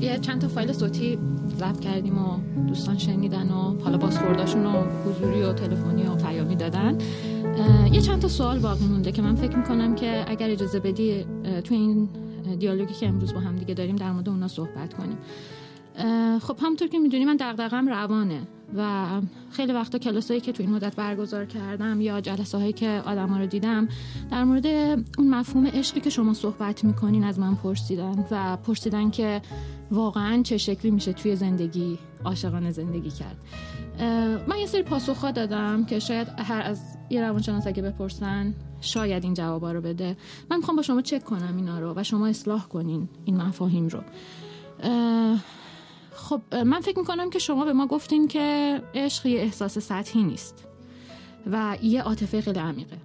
یه چند تا فایل صوتی ضبط کردیم و دوستان شنیدن و حالا بازخورداشون رو حضوری و تلفنی و پیامی دادن. یه چند تا سوال باقی مونده که من فکر می‌کنم که اگر اجازه بدی تو این دیالوگی که امروز با هم دیگه داریم در مورد اونا صحبت کنیم. خب همونطور که می‌دونی من دغدغم روانه و خیلی وقتا کلاسایی که تو این مدت برگزار کردم یا جلسه هایی که آدما رو دیدم در مورد اون مفهوم عشقی که شما صحبت می‌کنین از من پرسیدن و پرسیدن که واقعا چه شکلی میشه توی زندگی عاشقانه زندگی کرد. من یه سری پاسخ دادم که شاید هر از یه روانشناس اگه بپرسن شاید این جوابا رو بده. من می‌خوام با شما چک کنم اینا رو و شما اصلاح کنین این مفاهیم رو. خب من فکر می‌کنم که شما به ما گفتین که عشق یه احساس سطحی نیست و یه عاطفه خیلی عمیقه.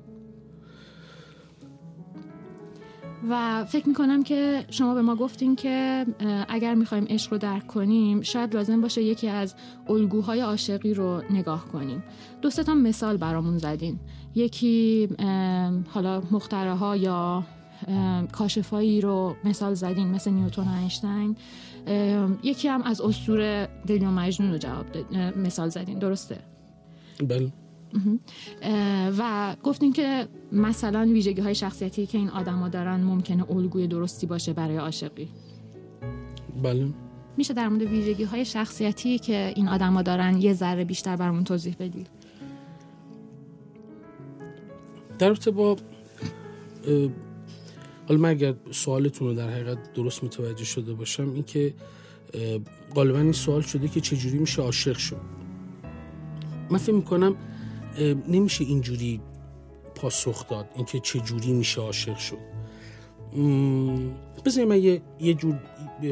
و فکر می‌کنم که شما به ما گفتین که اگر می‌خوایم عشق رو درک کنیم شاید لازم باشه یکی از الگوهای عاشقی رو نگاه کنیم. دو تا مثال برامون زدین. یکی حالا مختره ها یا کاشفایی رو مثال زدین مثل نیوتون و اینشتین. یکی هم از اسطوره دلی و مجنون رو جواب مثال زدین درسته؟ بله. و گفتین که مثلا ویژگی های شخصیتی که این آدما دارن ممکنه الگوی درستی باشه برای عاشقی. بله. میشه در مورد ویژگی های شخصیتی که این آدما دارن یه ذره بیشتر برامون توضیح بدی؟ در با حالا من اگر سوالتون رو در حقیقت درست متوجه شده باشم این که غالبا این سوال شده که چجوری میشه عاشق شد. من فکر می‌کنم نمیشه اینجوری پاسخ داد اینکه چجوری میشه عاشق شد. بذارید من یه, یه جور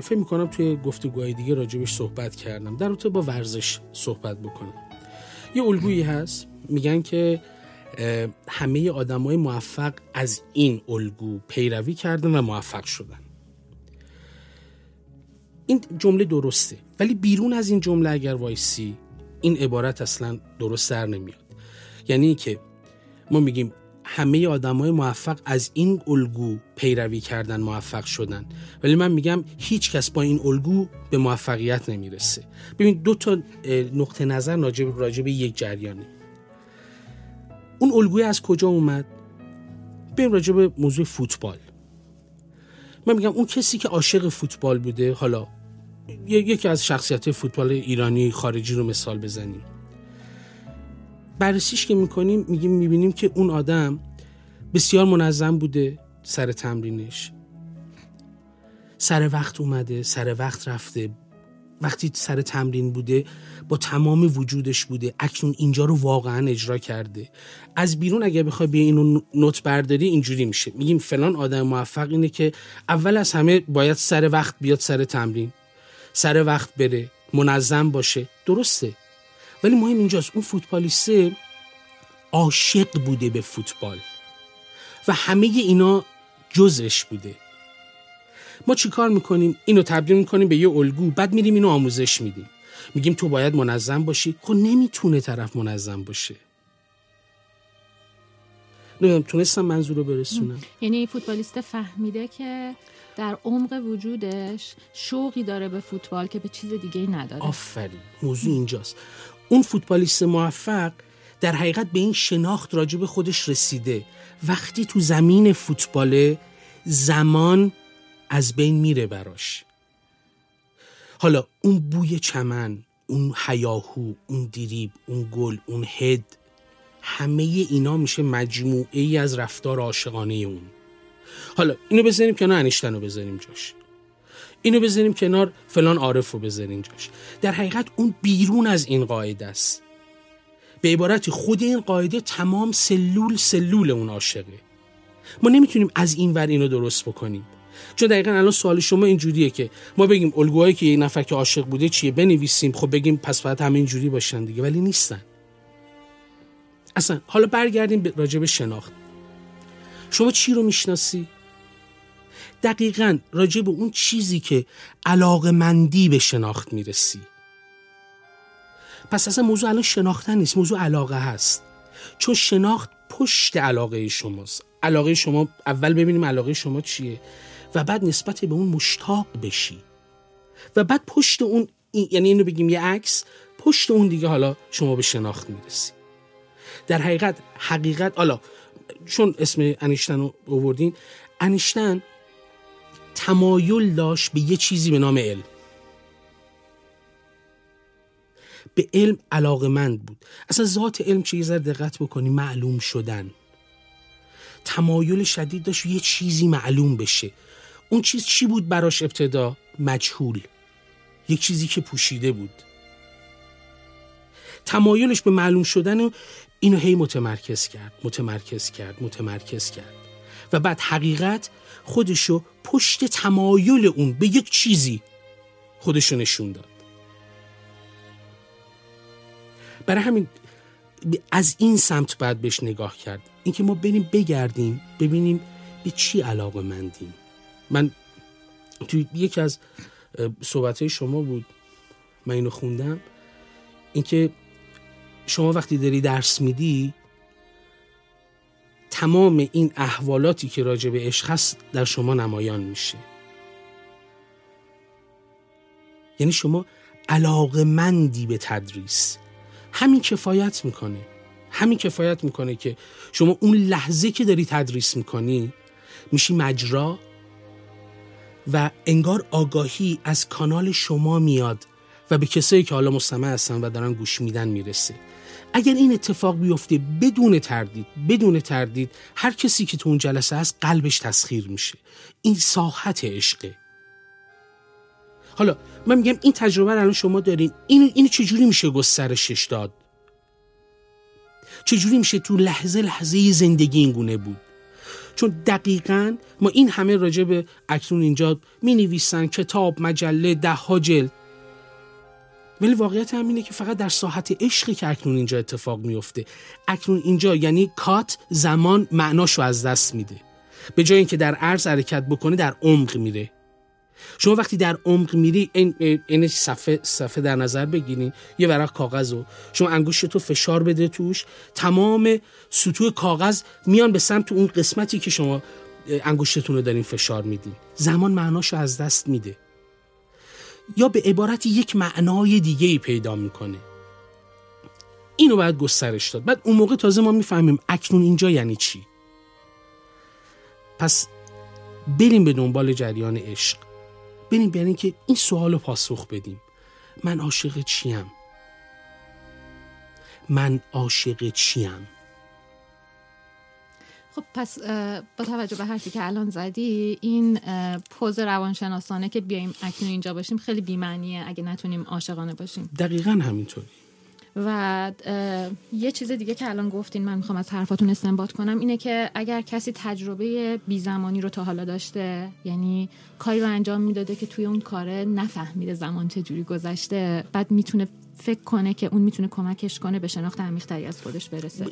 فکر می‌کنم توی گفتگوهای دیگه راجبش صحبت کردم. در با ورزش صحبت بکنم. یه الگویی هست میگن که همه های موفق از این الگو پیروی کردن و موفق شدن. این جمله درسته ولی بیرون از این جمله اگر وایسی این عبارت اصلا درست در نمیاد. یعنی که ما میگیم همه های موفق از این الگو پیروی کردن موفق شدن. ولی من میگم هیچ کس با این الگو به موفقیت نمی‌رسه. ببین دو تا نقطه نظر راجب راجب یک جریانه. اون الگوی از کجا اومد؟ بریم راجع به موضوع فوتبال. من میگم اون کسی که عاشق فوتبال بوده حالا یکی از شخصیت فوتبال ایرانی خارجی رو مثال بزنیم. بررسیش که می‌کنیم میگیم می‌بینیم که اون آدم بسیار منظم بوده سر تمرینش. سر وقت اومده سر وقت رفته. وقتی سر تمرین بوده با تمام وجودش بوده اکنون اینجا رو واقعا اجرا کرده. از بیرون اگه بخوای بیا اینو نوت برداری اینجوری میشه. میگیم فلان آدم موفق اینه که اول از همه باید سر وقت بیاد سر تمرین. سر وقت بره منظم باشه. درسته. ولی مهم اینجاست اون فوتبالیسته عاشق بوده به فوتبال. و همه اینا جزش بوده. ما چیکار می‌کنیم؟ اینو تبدیل می‌کنیم به یه الگو. بعد میریم اینو آموزش میدیم. میگیم تو باید منظم باشی. خب نمی‌تونه طرف منظم باشه. نمی‌دونم تونستم منظور رو برسونم. یعنی فوتبالیست فهمیده که در عمق وجودش شوقی داره به فوتبال که به چیز دیگه ای نداره. آفرین. موضوع اینجاست. اون فوتبالیست موفق در حقیقت به این شناخت راجع به خودش رسیده. وقتی تو زمین فوتبال زمان از بین میره براش. حالا اون بوی چمن اون حیاهو اون دیریب اون گل اون هد همه اینا میشه مجموعه ای از رفتار عاشقانه اون. حالا اینو بذاریم کنار انیشتن رو بذاریم جاش. اینو بذاریم کنار فلان عارف رو بذاریم جاش. در حقیقت اون بیرون از این قاعده است. به عبارتی خود این قاعده تمام سلول سلول اون عاشقه. ما نمی‌تونیم از این ور اینو درست بکنیم. چون دقیقا الان سوال شما اینجوریه که ما بگیم الگوهایی که یه نفر که عاشق بوده چیه بنویسیم خب بگیم پس باید همه اینجوری باشن دیگه ولی نیستن. اصلا حالا برگردیم به راجب شناخت. شما چی رو می‌شناسی؟ دقیقا راجع به اون چیزی که علاقه مندی به شناخت می‌رسی. پس اصلا موضوع الان شناختن نیست موضوع علاقه هست. چون شناخت پشت علاقه شماست. علاقه شما اول ببینیم علاقه شما چیه. و بعد نسبت به اون مشتاق بشی. و بعد پشت اون یعنی اینو بگیم یه عکس پشت اون دیگه حالا شما به شناخت می‌رسی. در حقیقت حقیقت حالا چون اسم انیشتن رو آوردین انیشتن تمایل داشت به یه چیزی به نام علم. به علم علاقمند بود. اصلا ذات علم چه ذره دقت بکنی معلوم شدن. تمایل شدید داشت یه چیزی معلوم بشه. اون چیز چی بود براش ابتدا؟ مجهول. یک چیزی که پوشیده بود. تمایلش به معلوم شدن اینو هی متمرکز کرد متمرکز کرد متمرکز کرد. و بعد حقیقت خودشو پشت تمایل اون به یک چیزی خودشو نشون داد. برای همین از این سمت باید بهش نگاه کرد. اینکه ما بریم بگردیم ببینیم به چی علاقه مندیم. من توی یکی از صحبت شما بود من اینو خوندم اینکه شما وقتی داری درس میدی تمام این احوالاتی که راجع به عشق هست در شما نمایان میشه. یعنی شما علاقه مندی به تدریس. همین کفایت می‌کنه. همین کفایت می‌کنه که شما اون لحظه که داری تدریس می‌کنی میشی مجرا و انگار آگاهی از کانال شما میاد و به کسایی که حالا مستمع هستن و دارن گوش میدن می‌رسه. اگر این اتفاق بیفته بدون تردید بدون تردید هر کسی که تو اون جلسه هست قلبش تسخیر میشه. این ساحت عشقه حالا من میگم این تجربه رو الان شما دارین. این این چجوری میشه گسترشش داد؟ چجوری میشه تو لحظه لحظه زندگی این گونه بود؟ چون دقیقا ما این همه راجع به اکنون اینجا می نویسن کتاب مجله ده ها جلد. ولی واقعیت هم اینه که فقط در ساحت عشقی که اکنون اینجا اتفاق میفته اکنون اینجا یعنی کات زمان معناشو از دست میده. به جای اینکه در عرض حرکت بکنه در عمق میره. شما وقتی در عمق میری این, این صفحه, صفحه در نظر بگیرین یه ورق کاغذ رو. شما انگشت تو فشار بده توش. تمام سطوح کاغذ میان به سمت اون قسمتی که شما انگشتتون رو دارین فشار میدین. زمان معناشو از دست میده. یا به عبارت یک معنای دیگه ای پیدا می‌کنه. اینو باید گسترش داد. بعد اون موقع تازه ما می‌فهمیم اکنون اینجا یعنی چی. پس بریم به دنبال جریان عشق. بریم بریم که این سوال رو پاسخ بدیم. من عاشق چیم؟ من عاشق چیم؟ خب پس با توجه به حرفی که الان زدی این پوز روانشناسانه که بیایم اکنون اینجا باشیم خیلی بیمعنیه اگه نتونیم عاشقانه باشیم. دقیقا همینطوری. و یه چیز دیگه که الان گفتین من می‌خوام از حرفاتون استنباط کنم اینه که اگر کسی تجربه بیزمانی رو تا حالا داشته یعنی کاری رو انجام می‌داده که توی اون کاره نفهمیده زمان چجوری گذشته بعد می‌تونه فکر کنه که اون می‌تونه کمکش کنه به شناخت عمیق‌تری از خودش برسه.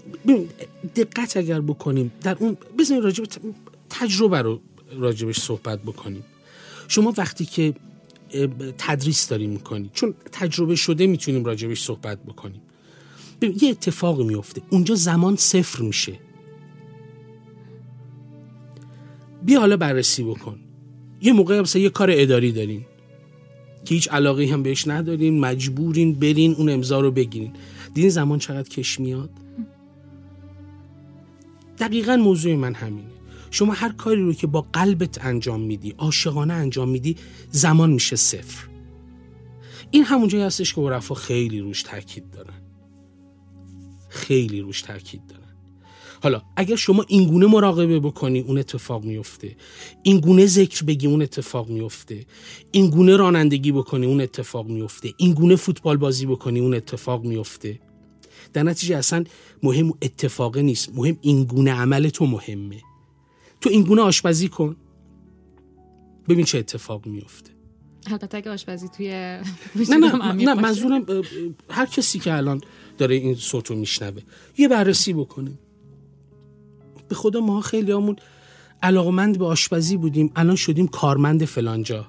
دقت اگر بکنیم در اون بزنین راجب تجربه رو راجبش صحبت بکنیم. شما وقتی که تدریس داریم می‌کنی چون تجربه شده می‌تونیم راجبش صحبت بکنیم. یه اتفاق میفته اونجا زمان صفر میشه. بیا حالا بررسی بکن. یه موقع مثلا یه کار اداری دارین که هیچ علاقه هم بهش ندارین مجبورین برین اون امضا رو بگیرین. دیدین زمان چقدر کش میاد؟ دقیقا موضوع من همینه. شما هر کاری رو که با قلبت انجام میدی عاشقانه انجام میدی زمان میشه صفر. این همونجایی هستش که عرفا خیلی روش تاکید دارن. خیلی روش تاکید دارن. حالا اگر شما اینگونه مراقبه بکنی اون اتفاق میفته. اینگونه ذکر بگی اون اتفاق میفته. اینگونه رانندگی بکنی اون اتفاق میفته. اینگونه فوتبال بازی بکنی اون اتفاق میفته. در نتیجه اصلا مهم اتفاقه نیست. مهم اینگونه عمل تو مهمه. تو این گونه آشپزی کن. ببین چه اتفاق میفته البته اگه آشپزی توی نه نه نه منظورم هر کسی که الان داره این صوتو میشنوه یه بررسی بکنه. به خدا ما خیلی همون علاقمند به آشپزی بودیم الان شدیم کارمند فلانجا.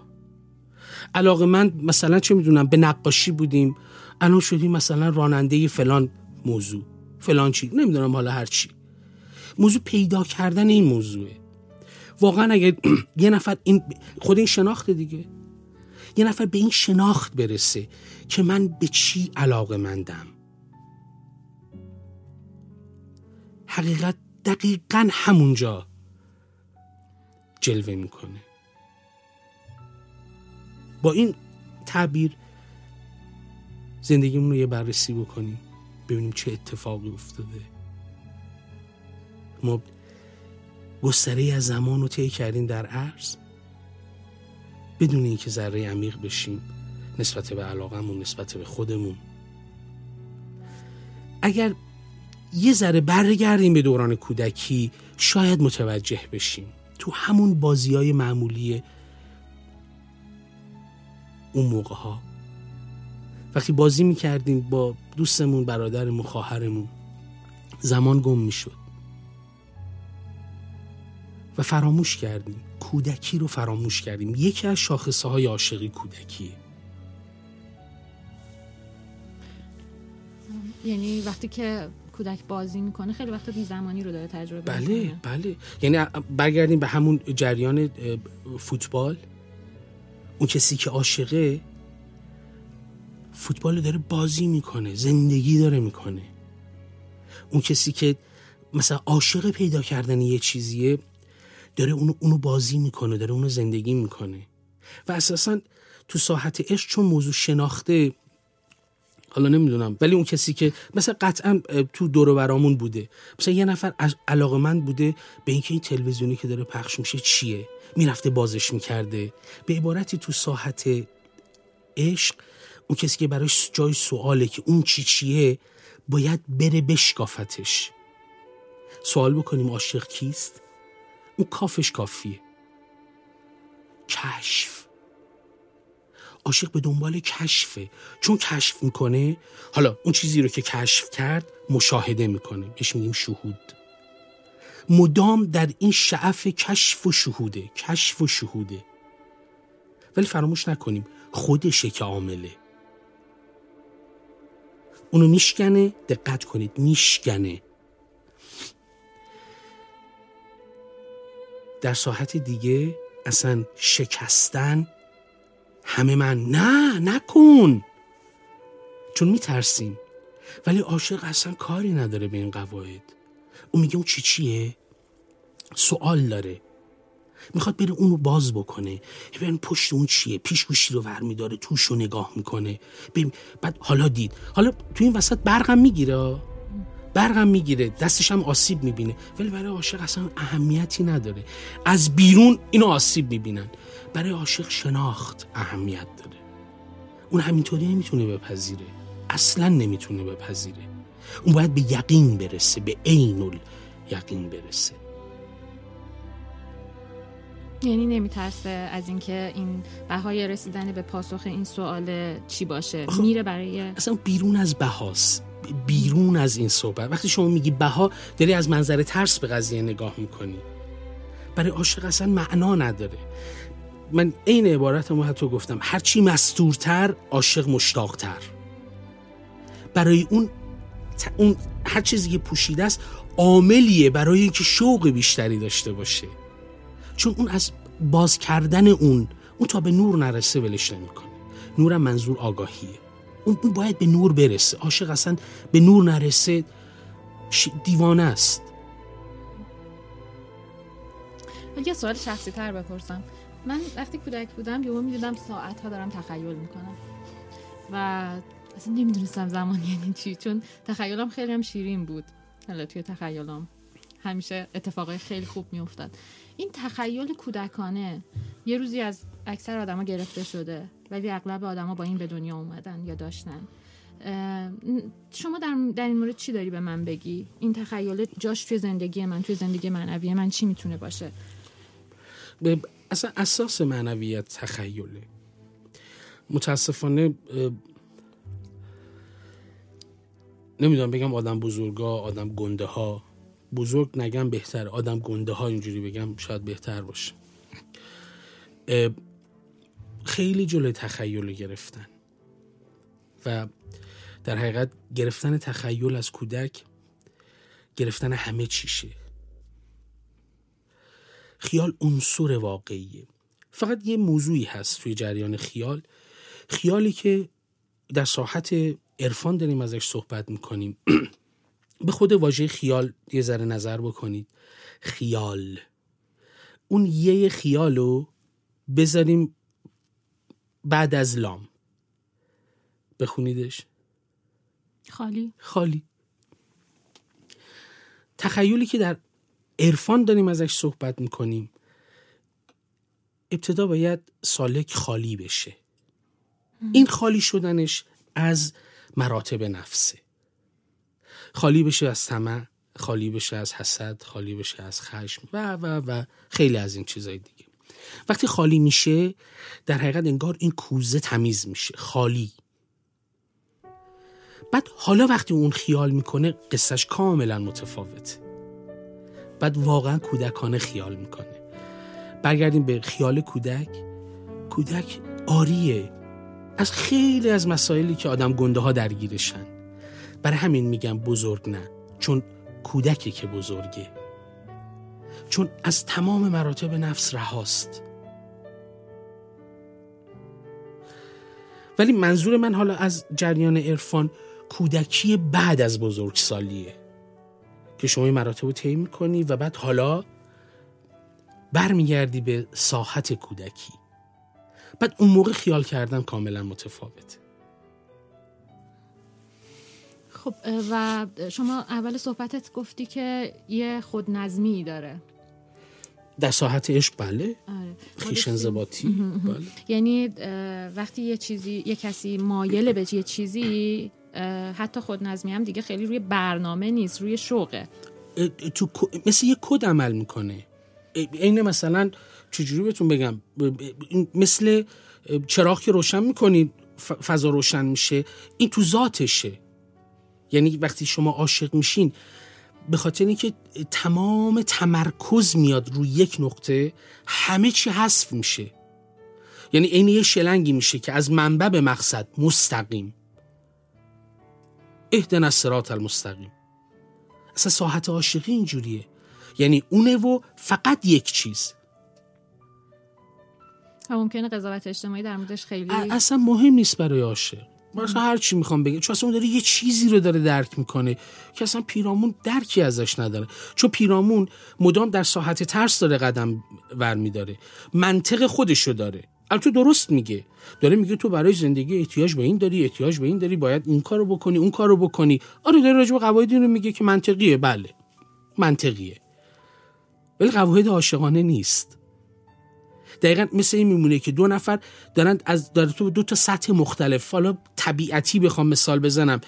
علاقمند مثلا چه می‌دونم به نقاشی بودیم الان شدیم مثلا راننده فلان موضوع فلان چی نمی‌دونم حالا هر چی. موضوع پیدا کردن این موضوعه. واقعا اگر یه نفر این خود این شناخت دیگه. یه نفر به این شناخت برسه که من به چی علاقه مندم. حقیقت دقیقا همونجا جلوه می‌کنه. با این تعبیر زندگیمون رو یه بررسی بکنیم ببینیم چه اتفاقی افتاده. ما گستره از زمان رو طی کردیم در عرض. بدون اینکه ذره عمیق بشیم نسبت به علاقمون نسبت به خودمون. اگر یه ذره برگردیم به دوران کودکی شاید متوجه بشیم. تو همون بازی های معمولی اون موقع ها وقتی بازی می‌کردیم با دوستمون برادرمون خواهرمون زمان گم می‌شد. و فراموش کردیم. کودکی رو فراموش کردیم. یکی از شاخصه های عاشقی کودکیه. یعنی وقتی که کودک بازی می‌کنه خیلی وقت بی زمانی رو داره تجربه بله می‌کنه. بله. یعنی برگردیم به همون جریان فوتبال. اون کسی که عاشقه فوتبال داره بازی می‌کنه زندگی داره می‌کنه. اون کسی که مثلا عاشق پیدا کردن یه چیزیه داره اونو, اونو بازی می‌کنه داره اونو زندگی می‌کنه. و اساسا تو ساحت عشق چون موضوع شناخته حالا نمی‌دونم ولی اون کسی که مثلا قطعا تو دور برامون بوده مثلا یه نفر از علاقه من بوده به اینکه این تلویزیونی که داره پخش میشه چیه؟ می‌رفته بازش می‌کرده. به عبارتی تو ساحت عشق اون کسی که براش جای سواله که اون چی چیه باید بره بشکافتش. سوال بکنیم عاشق کیست؟ اون کافش کافیه. کشف. عاشق به دنبال کشفه. چون کشف می‌کنه حالا اون چیزی رو که کشف کرد مشاهده می‌کنه. بهش میگیم شهود. مدام در این شعف کشف و شهوده. کشف و شهوده. ولی فراموش نکنیم خودشه که عامله. اونو میشکنه دقت کنید میشکنه. در ساحت دیگه اصلا شکستن همه من نه نکن! چون میترسیم. ولی عاشق اصلا کاری نداره به این قواعد. اون میگه اون چی چیه؟ سوال داره. می‌خواد بره اونو باز بکنه. ببین پشت اون چیه؟ پیشگوشی رو ور میداره توش رو نگاه می‌کنه. بعد حالا دید. حالا تو این وسط برقم می‌گیره؟ برقم می‌گیره دستش هم آسیب می‌بینه. ولی برای عاشق اصلا اهمیتی نداره. از بیرون اینو آسیب می‌بینن. برای عاشق شناخت اهمیت داره. اون همینطوری نمی‌تونه بپذیره. اصلا نمی‌تونه بپذیره. اون باید به یقین برسه به عین یقین برسه. یعنی نمیترسه از اینکه این بهای رسیدن به پاسخ این سوال چی باشه. میره برای اصلا بیرون از بهاست. بیرون از این صحبت. وقتی شما میگی بها داری از منظر ترس به قضیه نگاه می‌کنی. برای عاشق اصلا معنا نداره. من عین عبارت ما حتی گفتم هرچی مستورتر عاشق مشتاقتر. برای اون اون هر چیزی که پوشیده است عاملیه برای اینکه شوق بیشتری داشته باشه. چون اون از باز کردن اون اون تا به نور نرسه ولش نمی‌کنه. نورم منظور آگاهیه. اون باید به نور برسه. عاشق اصلا به نور نرسه دیوانه است. یه سوال شخصی تر بپرسم. من وقتی کودک بودم یهو می‌دیدم ساعت ها دارم تخیل می‌کنم. و اصلا نمی‌دونستم زمان یعنی چی چون تخیلم خیلی هم شیرین بود. حالا توی تخیلم همیشه اتفاقای خیلی خوب میافتاد. این تخیل کودکانه یه روزی از اکثر آدما گرفته شده ولی اغلب آدما با این به دنیا اومدن یا داشتن. شما در, در این مورد چی داری به من بگی؟ این تخیل جاش توی زندگی من توی زندگی معنوی من چی می‌تونه باشه؟ به اصلا اساس معنویت تخیله. متاسفانه نمی‌دونم بگم آدم بزرگا آدم گنده ها بزرگ نگم بهتر. آدم گنده ها اینجوری بگم شاید بهتر باشه. خیلی جلوی تخیل گرفتن. و در حقیقت گرفتن تخیل از کودک گرفتن همه چیشه. خیال عنصر واقعیه. فقط یه موضوعی هست توی جریان خیال. خیالی که در ساحت عرفان داریم ازش صحبت می‌کنیم. به خود واژه خیال یه ذره نظر بکنید. خیال. اون یه خیال رو بذاریم بعد از لام. بخونیدش. خالی. خالی. تخیلی که در عرفان داریم ازش صحبت می‌کنیم ابتدا باید سالک خالی بشه. این خالی شدنش از مراتب نفسه. خالی بشه از طمع خالی بشه از حسد خالی بشه از خشم و و و خیلی از این چیزای دیگه. وقتی خالی میشه در حقیقت انگار این کوزه تمیز میشه خالی. بعد حالا وقتی اون خیال می‌کنه قصهش کاملا متفاوته. بعد واقعا کودکانه خیال می‌کنه. برگردیم به خیال کودک. کودک آریه از خیلی از مسائلی که آدم گنده ها درگیرشن. برای همین میگم بزرگ نه چون کودکی که بزرگه. چون از تمام مراتب نفس رهاست. ولی منظور من حالا از جریان عرفان کودکی بعد از بزرگسالیه که شما این مراتب رو طی می‌کنی و بعد حالا برمیگردی به ساحت کودکی. بعد اون موقع خیال کردن کاملا متفاوته. خب و شما اول صحبتت گفتی که یه خودنظمی داره. در ساحت عشق بله. آره. خیش انضباطی بله. یعنی وقتی یه چیزی یه کسی مایل به یه چیزی حتی خودنظمی هم دیگه خیلی روی برنامه نیست روی شوقه. تو مثل یه کد عمل می‌کنه. عین مثلا چجوری بهتون بگم؟ مثل چراغ که روشن می‌کنید فضا روشن میشه این تو ذاتشه. یعنی وقتی شما عاشق میشین به خاطر اینکه تمام تمرکز میاد روی یک نقطه همه چی حذف میشه. یعنی عین یه شلنگی میشه که از منبع به مقصد مستقیم. اهدنا الصراط المستقیم. اصلا ساحت عاشقی اینجوریه. یعنی اونه و فقط یک چیز. و ممکنه قضاوت اجتماعی در موردش خیلی اصلا مهم نیست برای عاشق. من اصلا هر چی می‌خوام بگم چون اصلا اون داره یه چیزی رو داره درک می‌کنه که اصلا پیرامون درکی ازش نداره. چون پیرامون مدام در ساحت ترس داره قدم ور میداره. منطق خودشو داره. البته درست میگه. داره میگه تو برای زندگی احتیاج به این داری احتیاج به این داری باید این کارو بکنی اون کارو بکنی. آره داره راجع به قواعد رو میگه که منطقیه. بله. منطقیه. ولی قواعد عاشقانه نیست. دقیقا مثل این میمونه که دو نفر دارن از داره تو دو تا سطح مختلف. حالا طبیعتی بخوام مثال بزنم.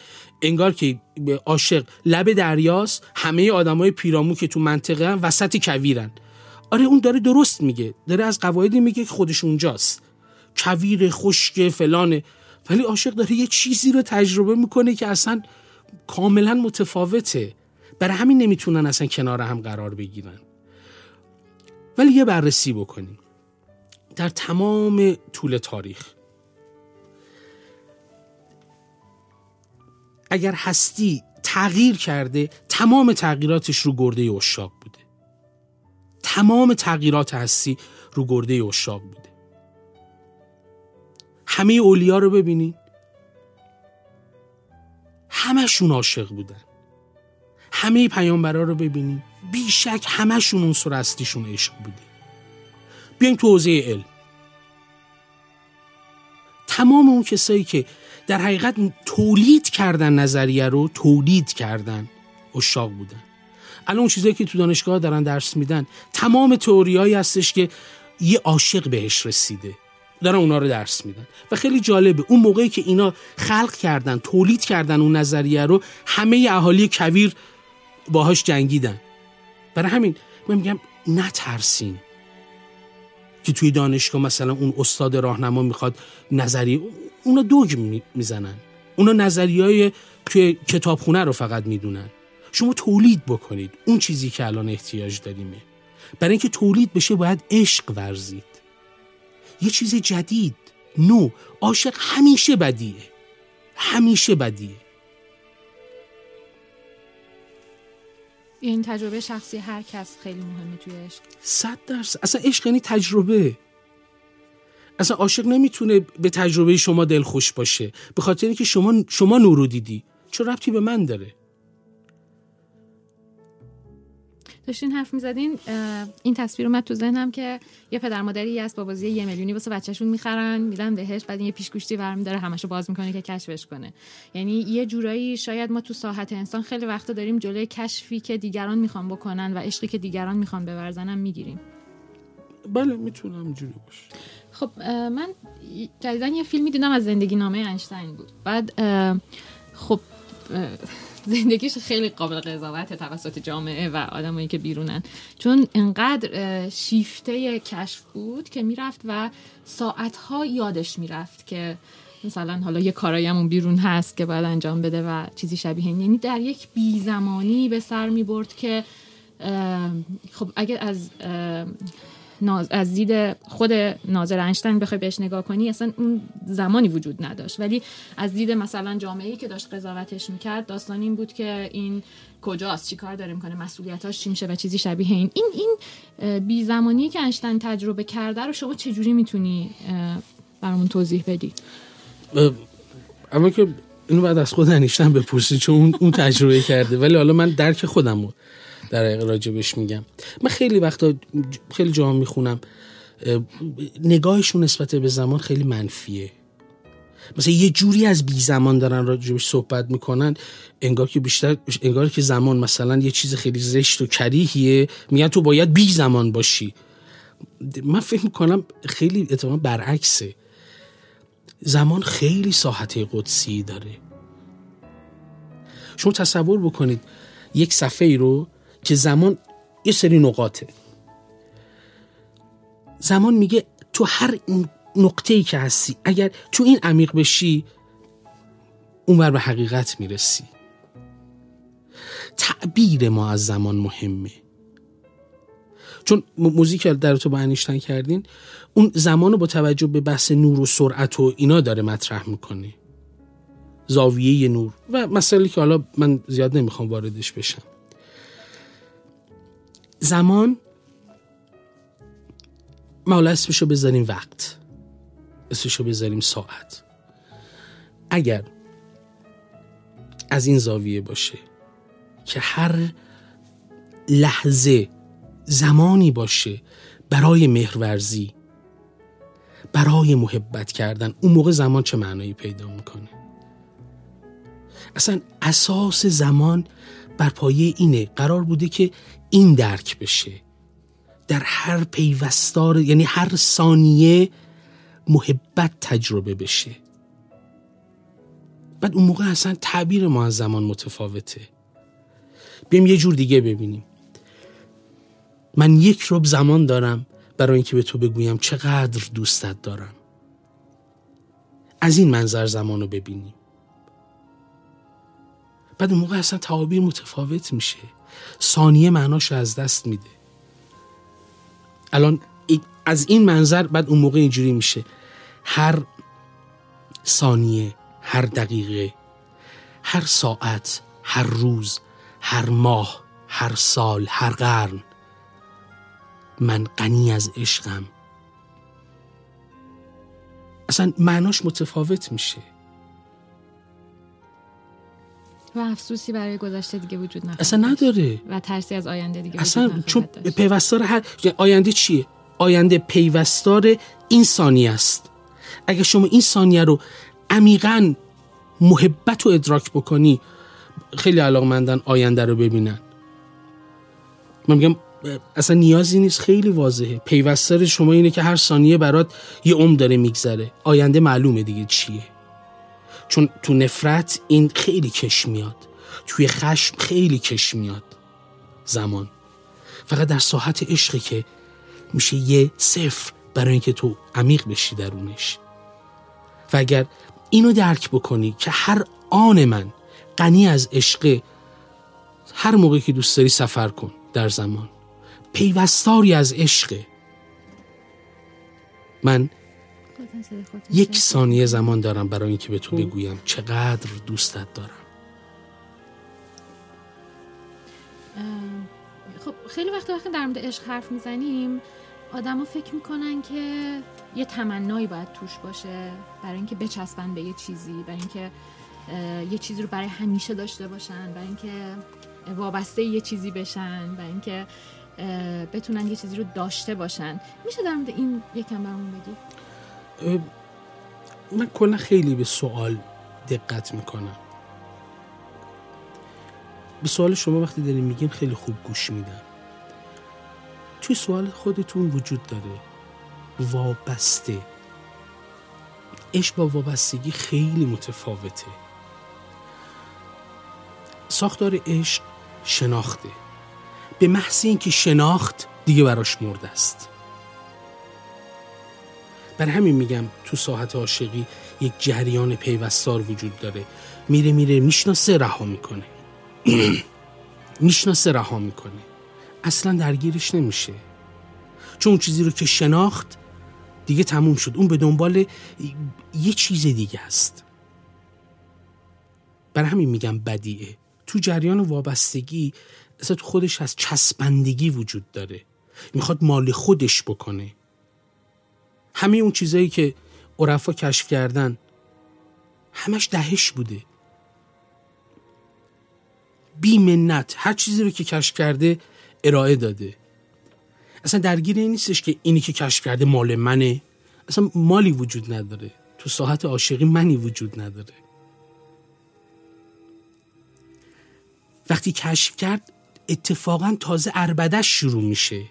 انگار که عاشق لب دریاست همه آدمای پیرامو که تو منطقه هم وسط کویرن. آره اون داره درست میگه. داره از قواعدی میگه که خودش اونجاست. کویر خشک فلانه. ولی عاشق داره یه چیزی رو تجربه می‌کنه که اصلا کاملا متفاوته. برای همین نمی‌تونن اصلا کنار هم قرار بگیرن. ولی یه بررسی بکنیم. در تمام طول تاریخ. اگر هستی تغییر کرده تمام تغییراتش رو گرده اشاق بوده. تمام تغییرات هستی رو گرده اشاق بوده. همه اولیا رو ببینین. همشون عاشق بودن. همه پیامبرا رو ببینین. بیشک همشون اون سر اصلیشون عشق بوده. بیایم تو حوزه علم. تمام اون کسایی که در حقیقت تولید کردن نظریه رو تولید کردن اشاق بودن. الان اون چیزایی که تو دانشگاه دارن درس میدن تمام تئوریایی هستش که یه عاشق بهش رسیده. دارن اونا رو درس میدن. و خیلی جالبه اون موقعی که اینا خلق کردن تولید کردن اون نظریه رو همه اهالی کویر باهاش جنگیدن. برای همین من میگم نترسین. که توی دانشگاه مثلا اون استاد راهنما می‌خواد نظری اونا دوگ می‌زنن. اونا نظریه های توی کتابخونه رو فقط می‌دونن. شما تولید بکنید اون چیزی که الان احتیاج داریمه برای اینکه تولید بشه باید عشق ورزید. یه چیز جدید. نو. عاشق همیشه بدیه. همیشه بدیه. این تجربه شخصی هر کس خیلی مهمه توی عشق. صد درصد. اصلا عشق یعنی تجربه. اصلا عاشق نمی‌تونه به تجربه شما دلخوش باشه. به خاطر اینکه شما شما نورو دیدی. چه ربطی به من داره؟ داشتین حرف می‌زدین این تصویر اومد تو ذهنم که یه پدر مادری هست با بازی یه میلیونی واسه بچهشون می‌خرن میدن بهش بعد این یه پیشگوشتی برمی داره همشو باز می‌کنه که کشفش کنه. یعنی یه جورایی شاید ما تو ساحت انسان خیلی وقتا داریم جلوی کشفی که دیگران می‌خوان بکنن و عشقی که دیگران می‌خوان بورزنم می‌گیریم. بله می‌تونم جوری باشه. خب من جدیدن یه فیلمی دیدم از زندگی نامه انشتین بود. بعد خب زندگیش خیلی قابل قضاوت توسط جامعه و آدمایی که بیرونن. چون انقدر شیفته کشف بود که می‌رفت و ساعتها یادش می‌رفت که مثلا حالا یه کارایمون بیرون هست که باید انجام بده و چیزی شبیه این. یعنی در یک بی زمانی به سر می برد که خب اگر از از دید خود ناظر انشتین بخوای بهش نگاه کنی اصلا اون زمانی وجود نداشت. ولی از دید مثلا جامعه که داشت قضاوتش می‌کرد داستان این بود که این کجاست چی کار داره می‌کنه مسئولیتاش چی میشه و چیزی شبیه این. این این بی زمانی که انشتین تجربه کرده رو شما چجوری می‌تونی برامون توضیح بدی؟ اما که اینو بعد از خود انیشتن بپرسی چون اون تجربه کرده. ولی حالا من درک خودم بود در راجبش میگم. من خیلی وقتا خیلی جاها می‌خونم نگاهشون نسبت به زمان خیلی منفیه. مثلا یه جوری از بی زمان دارن راجبش صحبت می‌کنن انگار که بیشتر انگار که زمان مثلا یه چیز خیلی زشت و کریهیه میگن تو باید بی زمان باشی. من فکر می‌کنم خیلی اتفاقا برعکسه. زمان خیلی ساحت قدسی داره. شما تصور بکنید یک صفحه ای رو که زمان یه سری نقاطه. زمان میگه تو هر نقطه ای که هستی اگر تو این عمیق بشی اونور به حقیقت می‌رسی. تعبیر ما از زمان مهمه. چون موزیک در تو با انیشتن کردین اون زمان رو با توجه به بحث نور و سرعت و اینا داره مطرح می‌کنه. زاویه نور و مسئله که حالا من زیاد نمی‌خوام واردش بشم. زمان ما اسمشو بذاریم وقت اسمشو بذاریم ساعت. اگر از این زاویه باشه که هر لحظه زمانی باشه برای مهرورزی برای محبت کردن اون موقع زمان چه معنایی پیدا می‌کنه؟ اصلا اساس زمان بر پایه اینه. قرار بوده که این درک بشه. در هر پیوستار یعنی هر ثانیه محبت تجربه بشه. بعد اون موقع اصلا تعبیر ما از زمان متفاوته. بیم یه جور دیگه ببینیم. من یک رب زمان دارم برای اینکه به تو بگویم چقدر دوستت دارم. از این منظر زمان رو ببینیم. بعد اون موقع اصلا تعابیر متفاوت میشه. ثانیه معناش از دست میده. الان از این منظر بعد اون موقع اینجوری میشه. هر ثانیه هر دقیقه هر ساعت هر روز هر ماه هر سال هر قرن من غنی از عشقم. اصلا معناش متفاوت میشه. و افسوسی برای گذشته دیگه وجود نداره. اصلا نداره. و ترسی از آینده دیگه اصلا چون پیوستار هر آینده چیه؟ آینده پیوستار این ثانیه است. اگه شما این ثانیه رو عمیقا محبت رو ادراک بکنی خیلی علاقمندن آینده رو ببینن. من میگم اصلا نیازی نیست خیلی واضحه. پیوستار شما اینه که هر ثانیه برات یه عمر داره میگذره. آینده معلومه دیگه چیه. چون تو نفرت این خیلی کش میاد. توی خشم خیلی کش میاد. زمان. فقط در ساحت عشقی که میشه یه صفر برای اینکه تو عمیق بشی درونش. و اگر اینو درک بکنی که هر آن من غنی از عشق هر موقع که دوست داری سفر کن در زمان. پیوستاری از عشق. من یک ثانیه زمان دارم برای اینکه به تو بگویم چقدر دوستت دارم. خب خیلی وقت وقتی در مورد عشق حرف می‌زنیم. آدما فکر می‌کنن که یه تمنایی باید توش باشه برای اینکه بچسبن به یه چیزی برای اینکه یه چیزی رو برای همیشه داشته باشن برای اینکه وابسته یه چیزی بشن برای اینکه بتونن یه چیزی رو داشته باشن. میشه در مورد این یکم برامون بگی؟ من کلا خیلی به سوال دقت می‌کنم. به سوال شما وقتی داریم میگیم خیلی خوب گوش میدم. توی سوال خودتون وجود داره. وابسته. عشق با وابستگی خیلی متفاوته. ساختار عشق شناخته. به محض اینکه شناخت دیگه براش مرده است. بر همین میگم تو ساحت عاشقی یک جریان پیوستار وجود داره. میره میره می‌شناسه رها می‌کنه. می‌شناسه رها می‌کنه. اصلا درگیرش نمیشه. چون اون چیزی رو که شناخت دیگه تموم شد. اون به دنبال یه چیز دیگه است بر همین میگم بدیه تو جریان وابستگی اصلا تو خودش از چسبندگی وجود داره. می‌خواد مال خودش بکنه. همه اون چیزایی که عرفا کشف کردن همش دهش بوده. بی منت هر چیزی رو که کشف کرده ارائه داده. اصلا درگیر این نیستش که اینی که کشف کرده مال منه. اصلا مالی وجود نداره. تو ساحت عاشقی منی وجود نداره. وقتی کشف کرد اتفاقا تازه اربدش شروع میشه.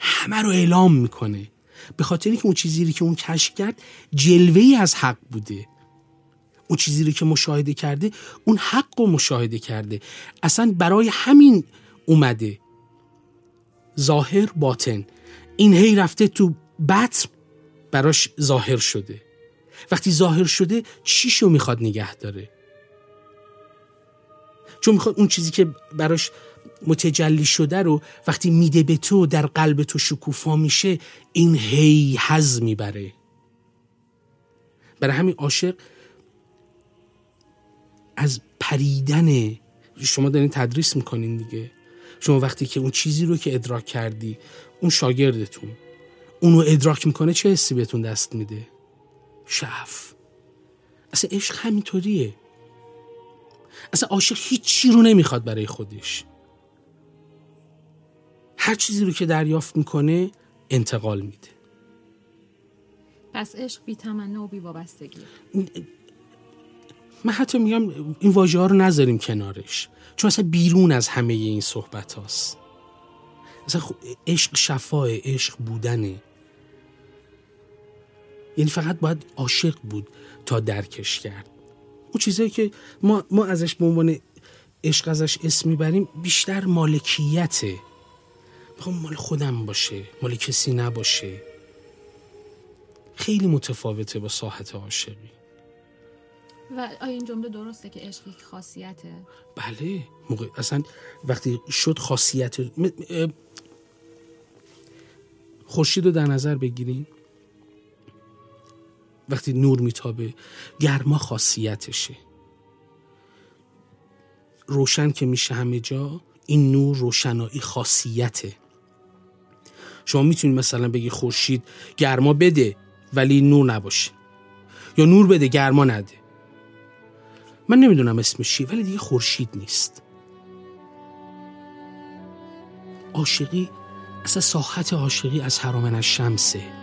همه رو اعلام می‌کنه. به خاطر که اون چیزی که اون کشف کرد جلوه ای از حق بوده. اون چیزی که مشاهده کرده اون حق رو مشاهده کرده. اصلا برای همین اومده. ظاهر باطن. این هی رفته تو بطن براش ظاهر شده. وقتی ظاهر شده چیشو می‌خواد نگه داره؟ چون می‌خواد اون چیزی که براش متجلی شده رو وقتی میده به تو در قلب تو شکوفا میشه این هی حز می‌بره. برای همین عاشق از پریدن شما دارین تدریس می‌کنین دیگه. شما وقتی که اون چیزی رو که ادراک کردی اون شاگردتون اونو ادراک می‌کنه چه حسی بهتون دست میده؟ شف اصلا عشق همینطوریه. اصلا عاشق هیچی رو نمی‌خواد برای خودش. هر چیزی رو که دریافت می‌کنه انتقال میده. پس عشق بی تمنا و بی وابستگی. من حتی میگم این واژه ها رو نذاریم کنارش چون اصلا بیرون از همه این صحبت هاست. اصلا عشق شفاه عشق بودنه. یعنی فقط باید عاشق بود تا درکش کرد. اون چیزایی که ما, ما ازش به عنوان عشق ازش اسم می‌بریم بیشتر مالکیته. می‌خوام مال خودم باشه مال کسی نباشه. خیلی متفاوته با ساحت عاشقی. و آیا این جمله درسته که عشق یک خاصیته؟ بله موقع اصلا وقتی شد خاصیت خورشید رو در نظر بگیریم وقتی نور میتابه گرما خاصیتشه. روشن که میشه همه جا این نور روشنایی خاصیته. شما می‌تونید مثلا بگی خورشید گرما بده ولی نور نباشه. یا نور بده گرما نده. من نمی‌دونم اسمش چیه ولی دیگه خورشید نیست. عاشقی اصلا ساحت عاشقی از حرامن از شمسه